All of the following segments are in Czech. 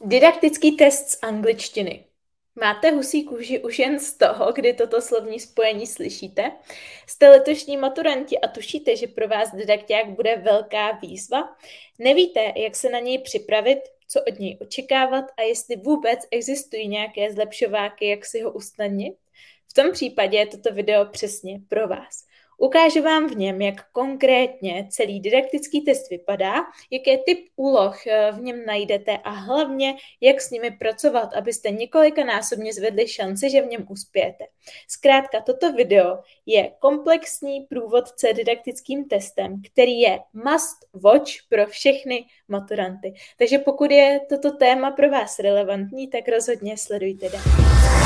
Didaktický test z angličtiny. Máte husí kůži už jen z toho, kdy toto slovní spojení slyšíte? Jste letošní maturanti a tušíte, že pro vás didakták bude velká výzva? Nevíte, jak se na něj připravit, co od něj očekávat a jestli vůbec existují nějaké zlepšováky, jak si ho usnadnit? V tom případě je toto video přesně pro vás. Ukážu vám v něm, jak konkrétně celý didaktický test vypadá, jaké typ úloh eh, v něm najdete a hlavně, jak s nimi pracovat, abyste několikanásobně zvedli šanci, že v něm uspějete. Zkrátka, toto video je komplexní průvodce didaktickým testem, který je must watch pro všechny maturanty. Takže pokud je toto téma pro vás relevantní, tak rozhodně sledujte dál.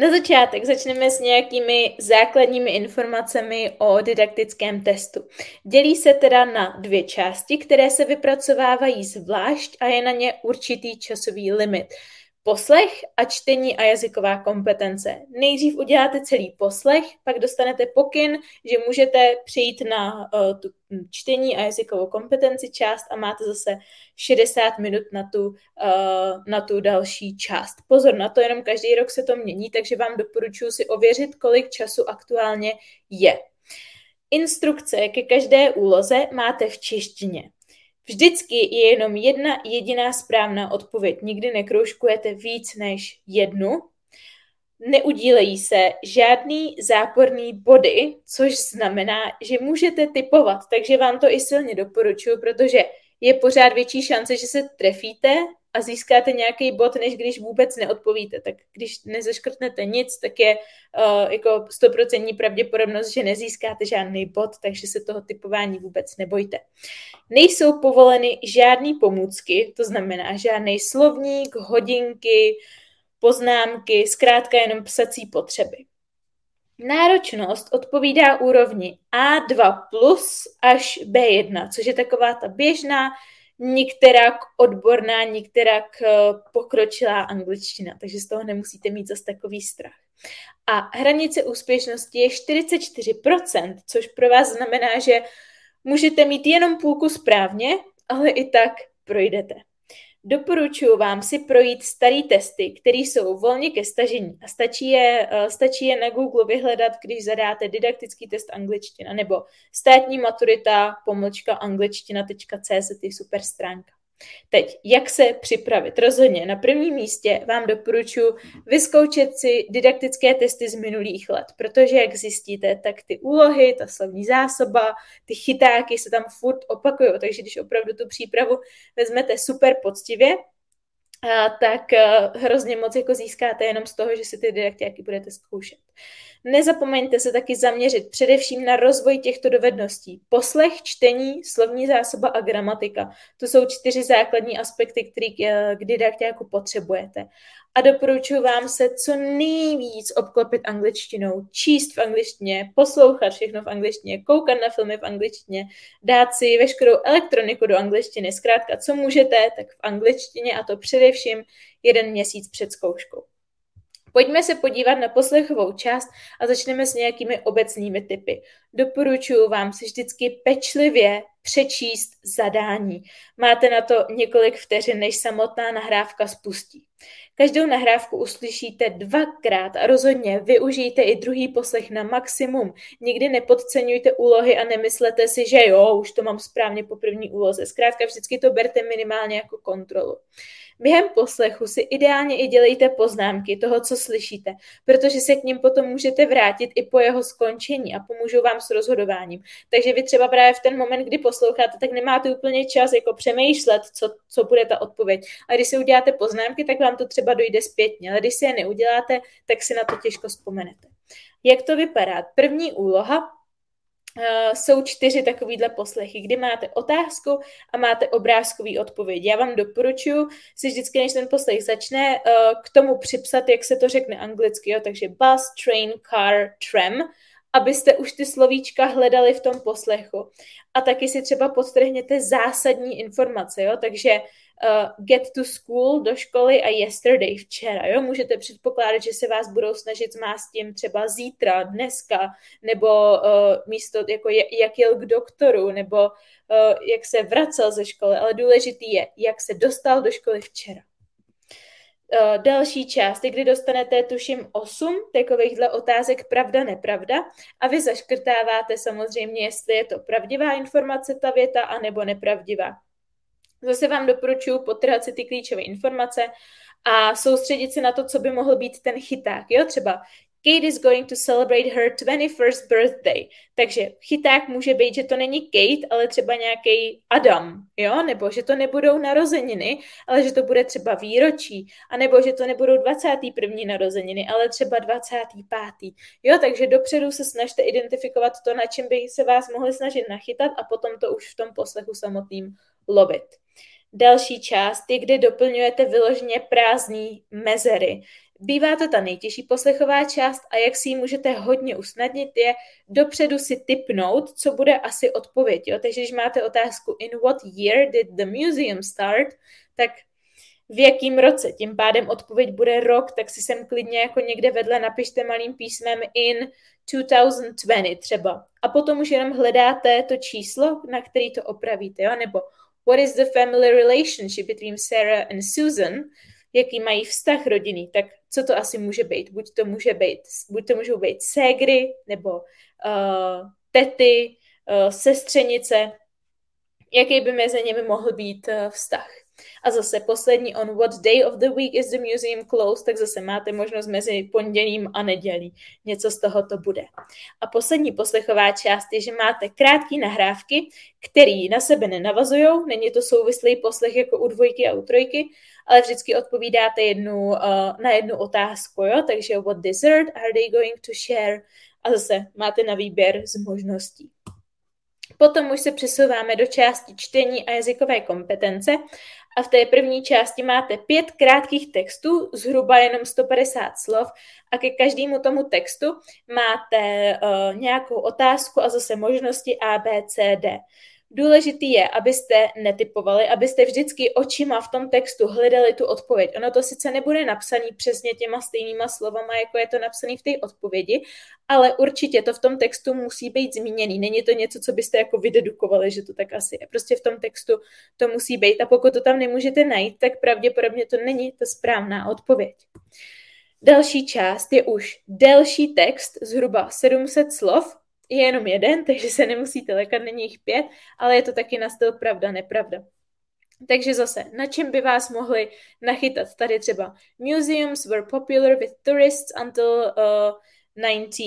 Na začátek začneme s nějakými základními informacemi o didaktickém testu. Dělí se teda na dvě části, které se vypracovávají zvlášť a je na ně určitý časový limit poslech a čtení a jazyková kompetence. Nejdřív uděláte celý poslech, pak dostanete pokyn, že můžete přejít na uh, tu čtení a jazykovou kompetenci část a máte zase 60 minut na tu, uh, na tu další část. Pozor na to, jenom každý rok se to mění, takže vám doporučuji si ověřit, kolik času aktuálně je. Instrukce ke každé úloze máte v češtině. Vždycky je jenom jedna jediná správná odpověď. Nikdy nekroužkujete víc než jednu. Neudílejí se žádný záporný body, což znamená, že můžete typovat, takže vám to i silně doporučuji, protože je pořád větší šance, že se trefíte a získáte nějaký bod, než když vůbec neodpovíte. Tak když nezaškrtnete nic, tak je uh, jako stoprocentní pravděpodobnost, že nezískáte žádný bod, takže se toho typování vůbec nebojte. Nejsou povoleny žádné pomůcky, to znamená žádný slovník, hodinky, poznámky, zkrátka jenom psací potřeby. Náročnost odpovídá úrovni A2 plus až B1, což je taková ta běžná nikterak odborná, nikterak eh, pokročilá angličtina, takže z toho nemusíte mít zase takový strach. A hranice úspěšnosti je 44%, což pro vás znamená, že můžete mít jenom půlku správně, ale i tak projdete. Doporučuji vám si projít starý testy, které jsou volně ke stažení a stačí je, uh, stačí je na Google vyhledat, když zadáte didaktický test angličtina nebo státní maturita pomlčka angličtina.cz je super stránka. Teď, jak se připravit? Rozhodně na prvním místě vám doporučuji vyzkoušet si didaktické testy z minulých let, protože jak zjistíte, tak ty úlohy, ta slovní zásoba, ty chytáky se tam furt opakují, takže když opravdu tu přípravu vezmete super poctivě, tak hrozně moc jako získáte jenom z toho, že si ty didaktiky budete zkoušet. Nezapomeňte se taky zaměřit především na rozvoj těchto dovedností. Poslech, čtení, slovní zásoba a gramatika. To jsou čtyři základní aspekty, které k didaktiku potřebujete. A doporučuji vám se co nejvíc obklopit angličtinou, číst v angličtině, poslouchat všechno v angličtině, koukat na filmy v angličtině, dát si veškerou elektroniku do angličtiny. Zkrátka, co můžete, tak v angličtině a to především jeden měsíc před zkouškou. Pojďme se podívat na poslechovou část a začneme s nějakými obecnými typy. Doporučuji vám si vždycky pečlivě přečíst zadání. Máte na to několik vteřin, než samotná nahrávka spustí. Každou nahrávku uslyšíte dvakrát a rozhodně využijte i druhý poslech na maximum. Nikdy nepodceňujte úlohy a nemyslete si, že jo, už to mám správně po první úloze. Zkrátka vždycky to berte minimálně jako kontrolu. Během poslechu si ideálně i dělejte poznámky toho, co slyšíte, protože se k ním potom můžete vrátit i po jeho skončení a pomůžou vám vám s rozhodováním. Takže vy třeba právě v ten moment, kdy posloucháte, tak nemáte úplně čas jako přemýšlet, co, co bude ta odpověď. A když si uděláte poznámky, tak vám to třeba dojde zpětně, ale když si je neuděláte, tak si na to těžko vzpomenete. Jak to vypadá? První úloha Uh, jsou čtyři takovýhle poslechy, kdy máte otázku a máte obrázkový odpověď. Já vám doporučuji si vždycky, než ten poslech začne, uh, k tomu připsat, jak se to řekne anglicky, jo? takže bus, train, car, tram, abyste už ty slovíčka hledali v tom poslechu. A taky si třeba podtrhněte zásadní informace, jo? takže uh, get to school, do školy a yesterday, včera. Jo? Můžete předpokládat, že se vás budou snažit s tím třeba zítra, dneska, nebo uh, místo, jako je, jak jel k doktoru, nebo uh, jak se vracel ze školy, ale důležitý je, jak se dostal do školy včera. Uh, další část, kdy dostanete, tuším, 8 takovýchhle otázek pravda, nepravda a vy zaškrtáváte samozřejmě, jestli je to pravdivá informace ta věta, anebo nepravdivá. Zase vám doporučuji potrhat si ty klíčové informace a soustředit se na to, co by mohl být ten chyták. Jo, třeba Kate is going to celebrate her 21st birthday. Takže chyták může být, že to není Kate, ale třeba nějaký Adam, jo? Nebo že to nebudou narozeniny, ale že to bude třeba výročí. A nebo že to nebudou 21. narozeniny, ale třeba 25. Jo, takže dopředu se snažte identifikovat to, na čem by se vás mohli snažit nachytat a potom to už v tom poslechu samotným lovit. Další část je, kde doplňujete vyloženě prázdný mezery. Bývá to ta nejtěžší poslechová část a jak si ji můžete hodně usnadnit, je dopředu si typnout, co bude asi odpověď. Jo? Takže když máte otázku in what year did the museum start, tak v jakým roce. Tím pádem odpověď bude rok, tak si sem klidně jako někde vedle napište malým písmem in 2020 třeba. A potom už jenom hledáte to číslo, na který to opravíte, jo? nebo what is the family relationship between Sarah and Susan, jaký mají vztah rodinný, tak co to asi může být? Buď to může být, buď to můžou být ségry, nebo uh, tety, uh, sestřenice, jaký by mezi nimi mohl být uh, vztah. A zase poslední on what day of the week is the museum closed, tak zase máte možnost mezi pondělím a nedělí. Něco z toho to bude. A poslední poslechová část je, že máte krátké nahrávky, které na sebe nenavazují, není to souvislý poslech jako u dvojky a u trojky, ale vždycky odpovídáte jednu, uh, na jednu otázku, jo? takže what dessert are they going to share? A zase máte na výběr z možností. Potom už se přesouváme do části čtení a jazykové kompetence a v té první části máte pět krátkých textů, zhruba jenom 150 slov a ke každému tomu textu máte uh, nějakou otázku a zase možnosti A, B, C, D. Důležitý je, abyste netypovali, abyste vždycky očima v tom textu hledali tu odpověď. Ono to sice nebude napsané přesně těma stejnýma slovama, jako je to napsané v té odpovědi, ale určitě to v tom textu musí být zmíněný. Není to něco, co byste jako vydedukovali, že to tak asi je. Prostě v tom textu to musí být a pokud to tam nemůžete najít, tak pravděpodobně to není ta správná odpověď. Další část je už delší text, zhruba 700 slov, je jenom jeden, takže se nemusíte lékat, není jich pět, ale je to taky na styl pravda, nepravda. Takže zase, na čem by vás mohli nachytat? Tady třeba Museums were popular with tourists until uh, 19,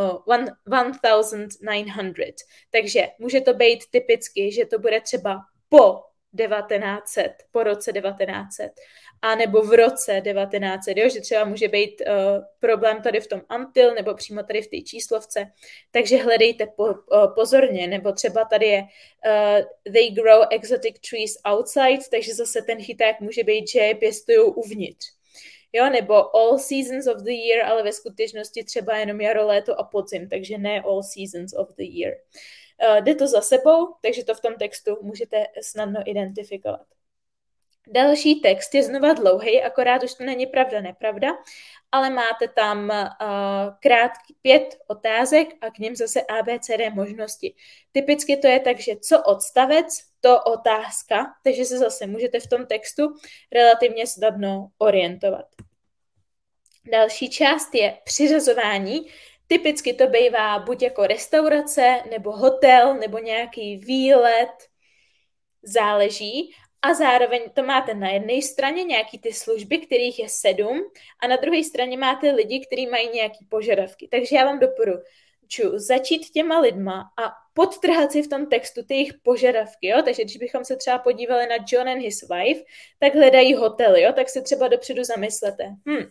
uh, 1900. Takže může to být typicky, že to bude třeba po 1900, po roce 1900, a nebo v roce 1900, jo? že třeba může být uh, problém tady v tom until, nebo přímo tady v té číslovce, takže hledejte po, uh, pozorně, nebo třeba tady je uh, they grow exotic trees outside, takže zase ten chyták může být, že je pěstují uvnitř. Jo, nebo all seasons of the year, ale ve skutečnosti třeba jenom jaro, léto a podzim, takže ne all seasons of the year. Uh, jde to za sebou, takže to v tom textu můžete snadno identifikovat. Další text je znova dlouhý, akorát už to není pravda, nepravda, ale máte tam uh, krátký pět otázek a k ním zase ABCD možnosti. Typicky to je tak, že co odstavec, to otázka, takže se zase můžete v tom textu relativně snadno orientovat. Další část je přiřazování. Typicky to bývá buď jako restaurace, nebo hotel, nebo nějaký výlet, záleží. A zároveň to máte na jedné straně nějaký ty služby, kterých je sedm, a na druhé straně máte lidi, kteří mají nějaké požadavky. Takže já vám doporu, doporučuji začít těma lidma a podtrhat si v tom textu ty jejich požadavky, jo? takže když bychom se třeba podívali na John and his wife, tak hledají hotely, jo? tak si třeba dopředu zamyslete, hm,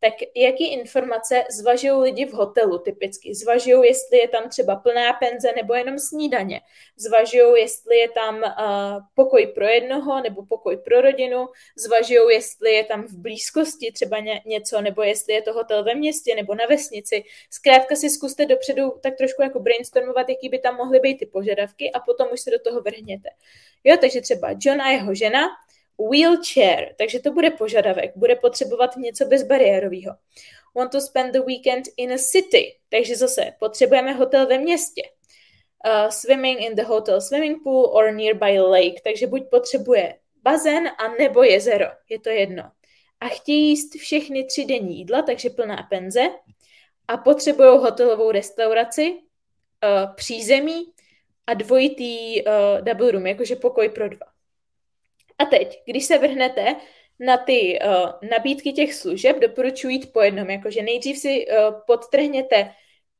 tak jaký informace zvažují lidi v hotelu typicky? Zvažují, jestli je tam třeba plná penze nebo jenom snídaně. Zvažují, jestli je tam uh, pokoj pro jednoho nebo pokoj pro rodinu. Zvažují, jestli je tam v blízkosti třeba ně, něco, nebo jestli je to hotel ve městě nebo na vesnici. Zkrátka si zkuste dopředu tak trošku jako brainstormovat, jaký by tam mohly být ty požadavky a potom už se do toho vrhněte. Jo, takže třeba John a jeho žena Wheelchair, takže to bude požadavek, bude potřebovat něco bezbariérového. Want to spend the weekend in a city, takže zase potřebujeme hotel ve městě. Uh, swimming in the hotel swimming pool or nearby lake, takže buď potřebuje bazén a nebo jezero, je to jedno. A chtějí jíst všechny tři denní jídla, takže plná penze. A potřebují hotelovou restauraci, uh, přízemí a dvojitý uh, double room, jakože pokoj pro dva. A teď, když se vrhnete na ty uh, nabídky těch služeb, doporučuji jít po jednom, jakože nejdřív si uh, podtrhněte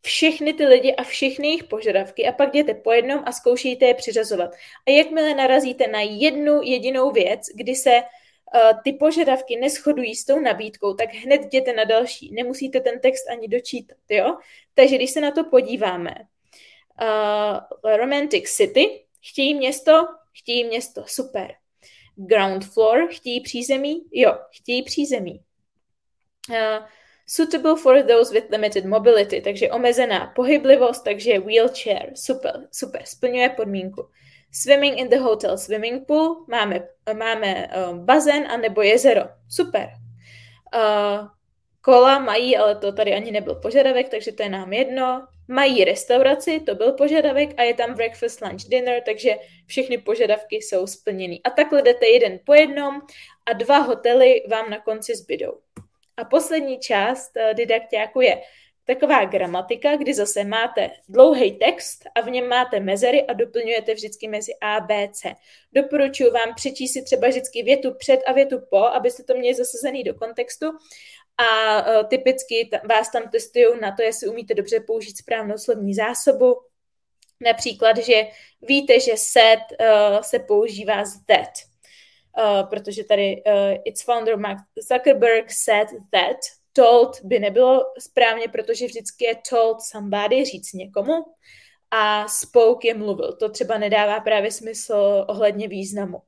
všechny ty lidi a všechny jejich požadavky a pak jděte po jednom a zkoušejte je přiřazovat. A jakmile narazíte na jednu jedinou věc, kdy se uh, ty požadavky neschodují s tou nabídkou, tak hned jděte na další. Nemusíte ten text ani dočítat, jo? Takže když se na to podíváme, uh, Romantic City, chtějí město, chtějí město, super ground floor, chtějí přízemí? Jo, chtějí přízemí. Uh, suitable for those with limited mobility, takže omezená pohyblivost, takže wheelchair, super, super, splňuje podmínku. Swimming in the hotel swimming pool, máme, máme uh, bazén anebo jezero, super. Uh, kola mají, ale to tady ani nebyl požadavek, takže to je nám jedno. Mají restauraci, to byl požadavek a je tam breakfast, lunch, dinner, takže všechny požadavky jsou splněny. A takhle jdete jeden po jednom a dva hotely vám na konci zbydou. A poslední část uh, didaktiáku je taková gramatika, kdy zase máte dlouhý text a v něm máte mezery a doplňujete vždycky mezi A, B, C. Doporučuji vám přečíst si třeba vždycky větu před a větu po, abyste to měli zasazený do kontextu a uh, typicky vás tam testují na to, jestli umíte dobře použít správnou slovní zásobu. Například, že víte, že set uh, se používá z that, uh, protože tady uh, its founder Mark Zuckerberg said that, told by nebylo správně, protože vždycky je told somebody, říct někomu, a spoke je mluvil. To třeba nedává právě smysl ohledně významu.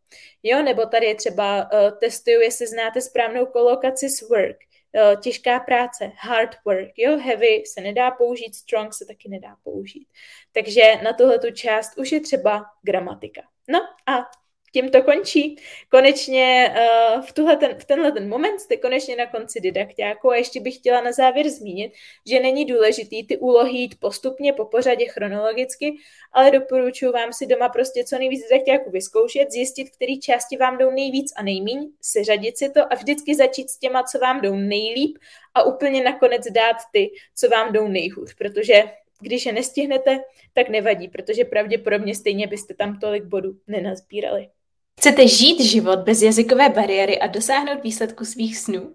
Jo, nebo tady je třeba uh, testuju, jestli znáte správnou kolokaci s work. Eh, těžká práce, hard work, jo, heavy se nedá použít, strong se taky nedá použít. Takže na tuhle tu část už je třeba gramatika. No a tím to končí. Konečně uh, v, tuhle ten, v tenhle ten moment jste konečně na konci didaktiáku a ještě bych chtěla na závěr zmínit, že není důležitý ty úlohy jít postupně po pořadě chronologicky, ale doporučuji vám si doma prostě co nejvíc didaktiáku vyzkoušet, zjistit, které části vám jdou nejvíc a nejmíň, seřadit si to a vždycky začít s těma, co vám jdou nejlíp a úplně nakonec dát ty, co vám jdou nejhůř, protože když je nestihnete, tak nevadí, protože pravděpodobně stejně byste tam tolik bodů nenazbírali. Chcete žít život bez jazykové bariéry a dosáhnout výsledku svých snů?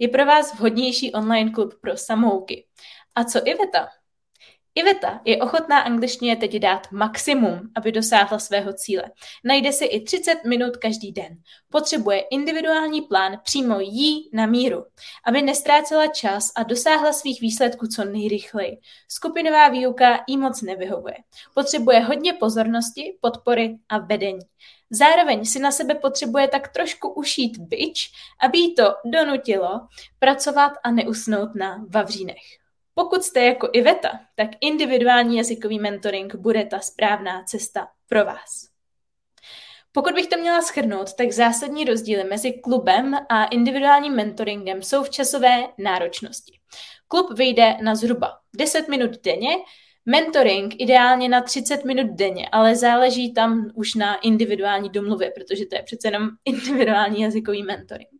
je pro vás vhodnější online klub pro samouky. A co Iveta? Iveta je ochotná angličtině teď dát maximum, aby dosáhla svého cíle. Najde si i 30 minut každý den. Potřebuje individuální plán přímo jí na míru, aby nestrácela čas a dosáhla svých výsledků co nejrychleji. Skupinová výuka jí moc nevyhovuje. Potřebuje hodně pozornosti, podpory a vedení. Zároveň si na sebe potřebuje tak trošku ušít byč, aby jí to donutilo pracovat a neusnout na vavřínech. Pokud jste jako Iveta, tak individuální jazykový mentoring bude ta správná cesta pro vás. Pokud bych to měla schrnout, tak zásadní rozdíly mezi klubem a individuálním mentoringem jsou v časové náročnosti. Klub vyjde na zhruba 10 minut denně, mentoring ideálně na 30 minut denně, ale záleží tam už na individuální domluvě, protože to je přece jenom individuální jazykový mentoring.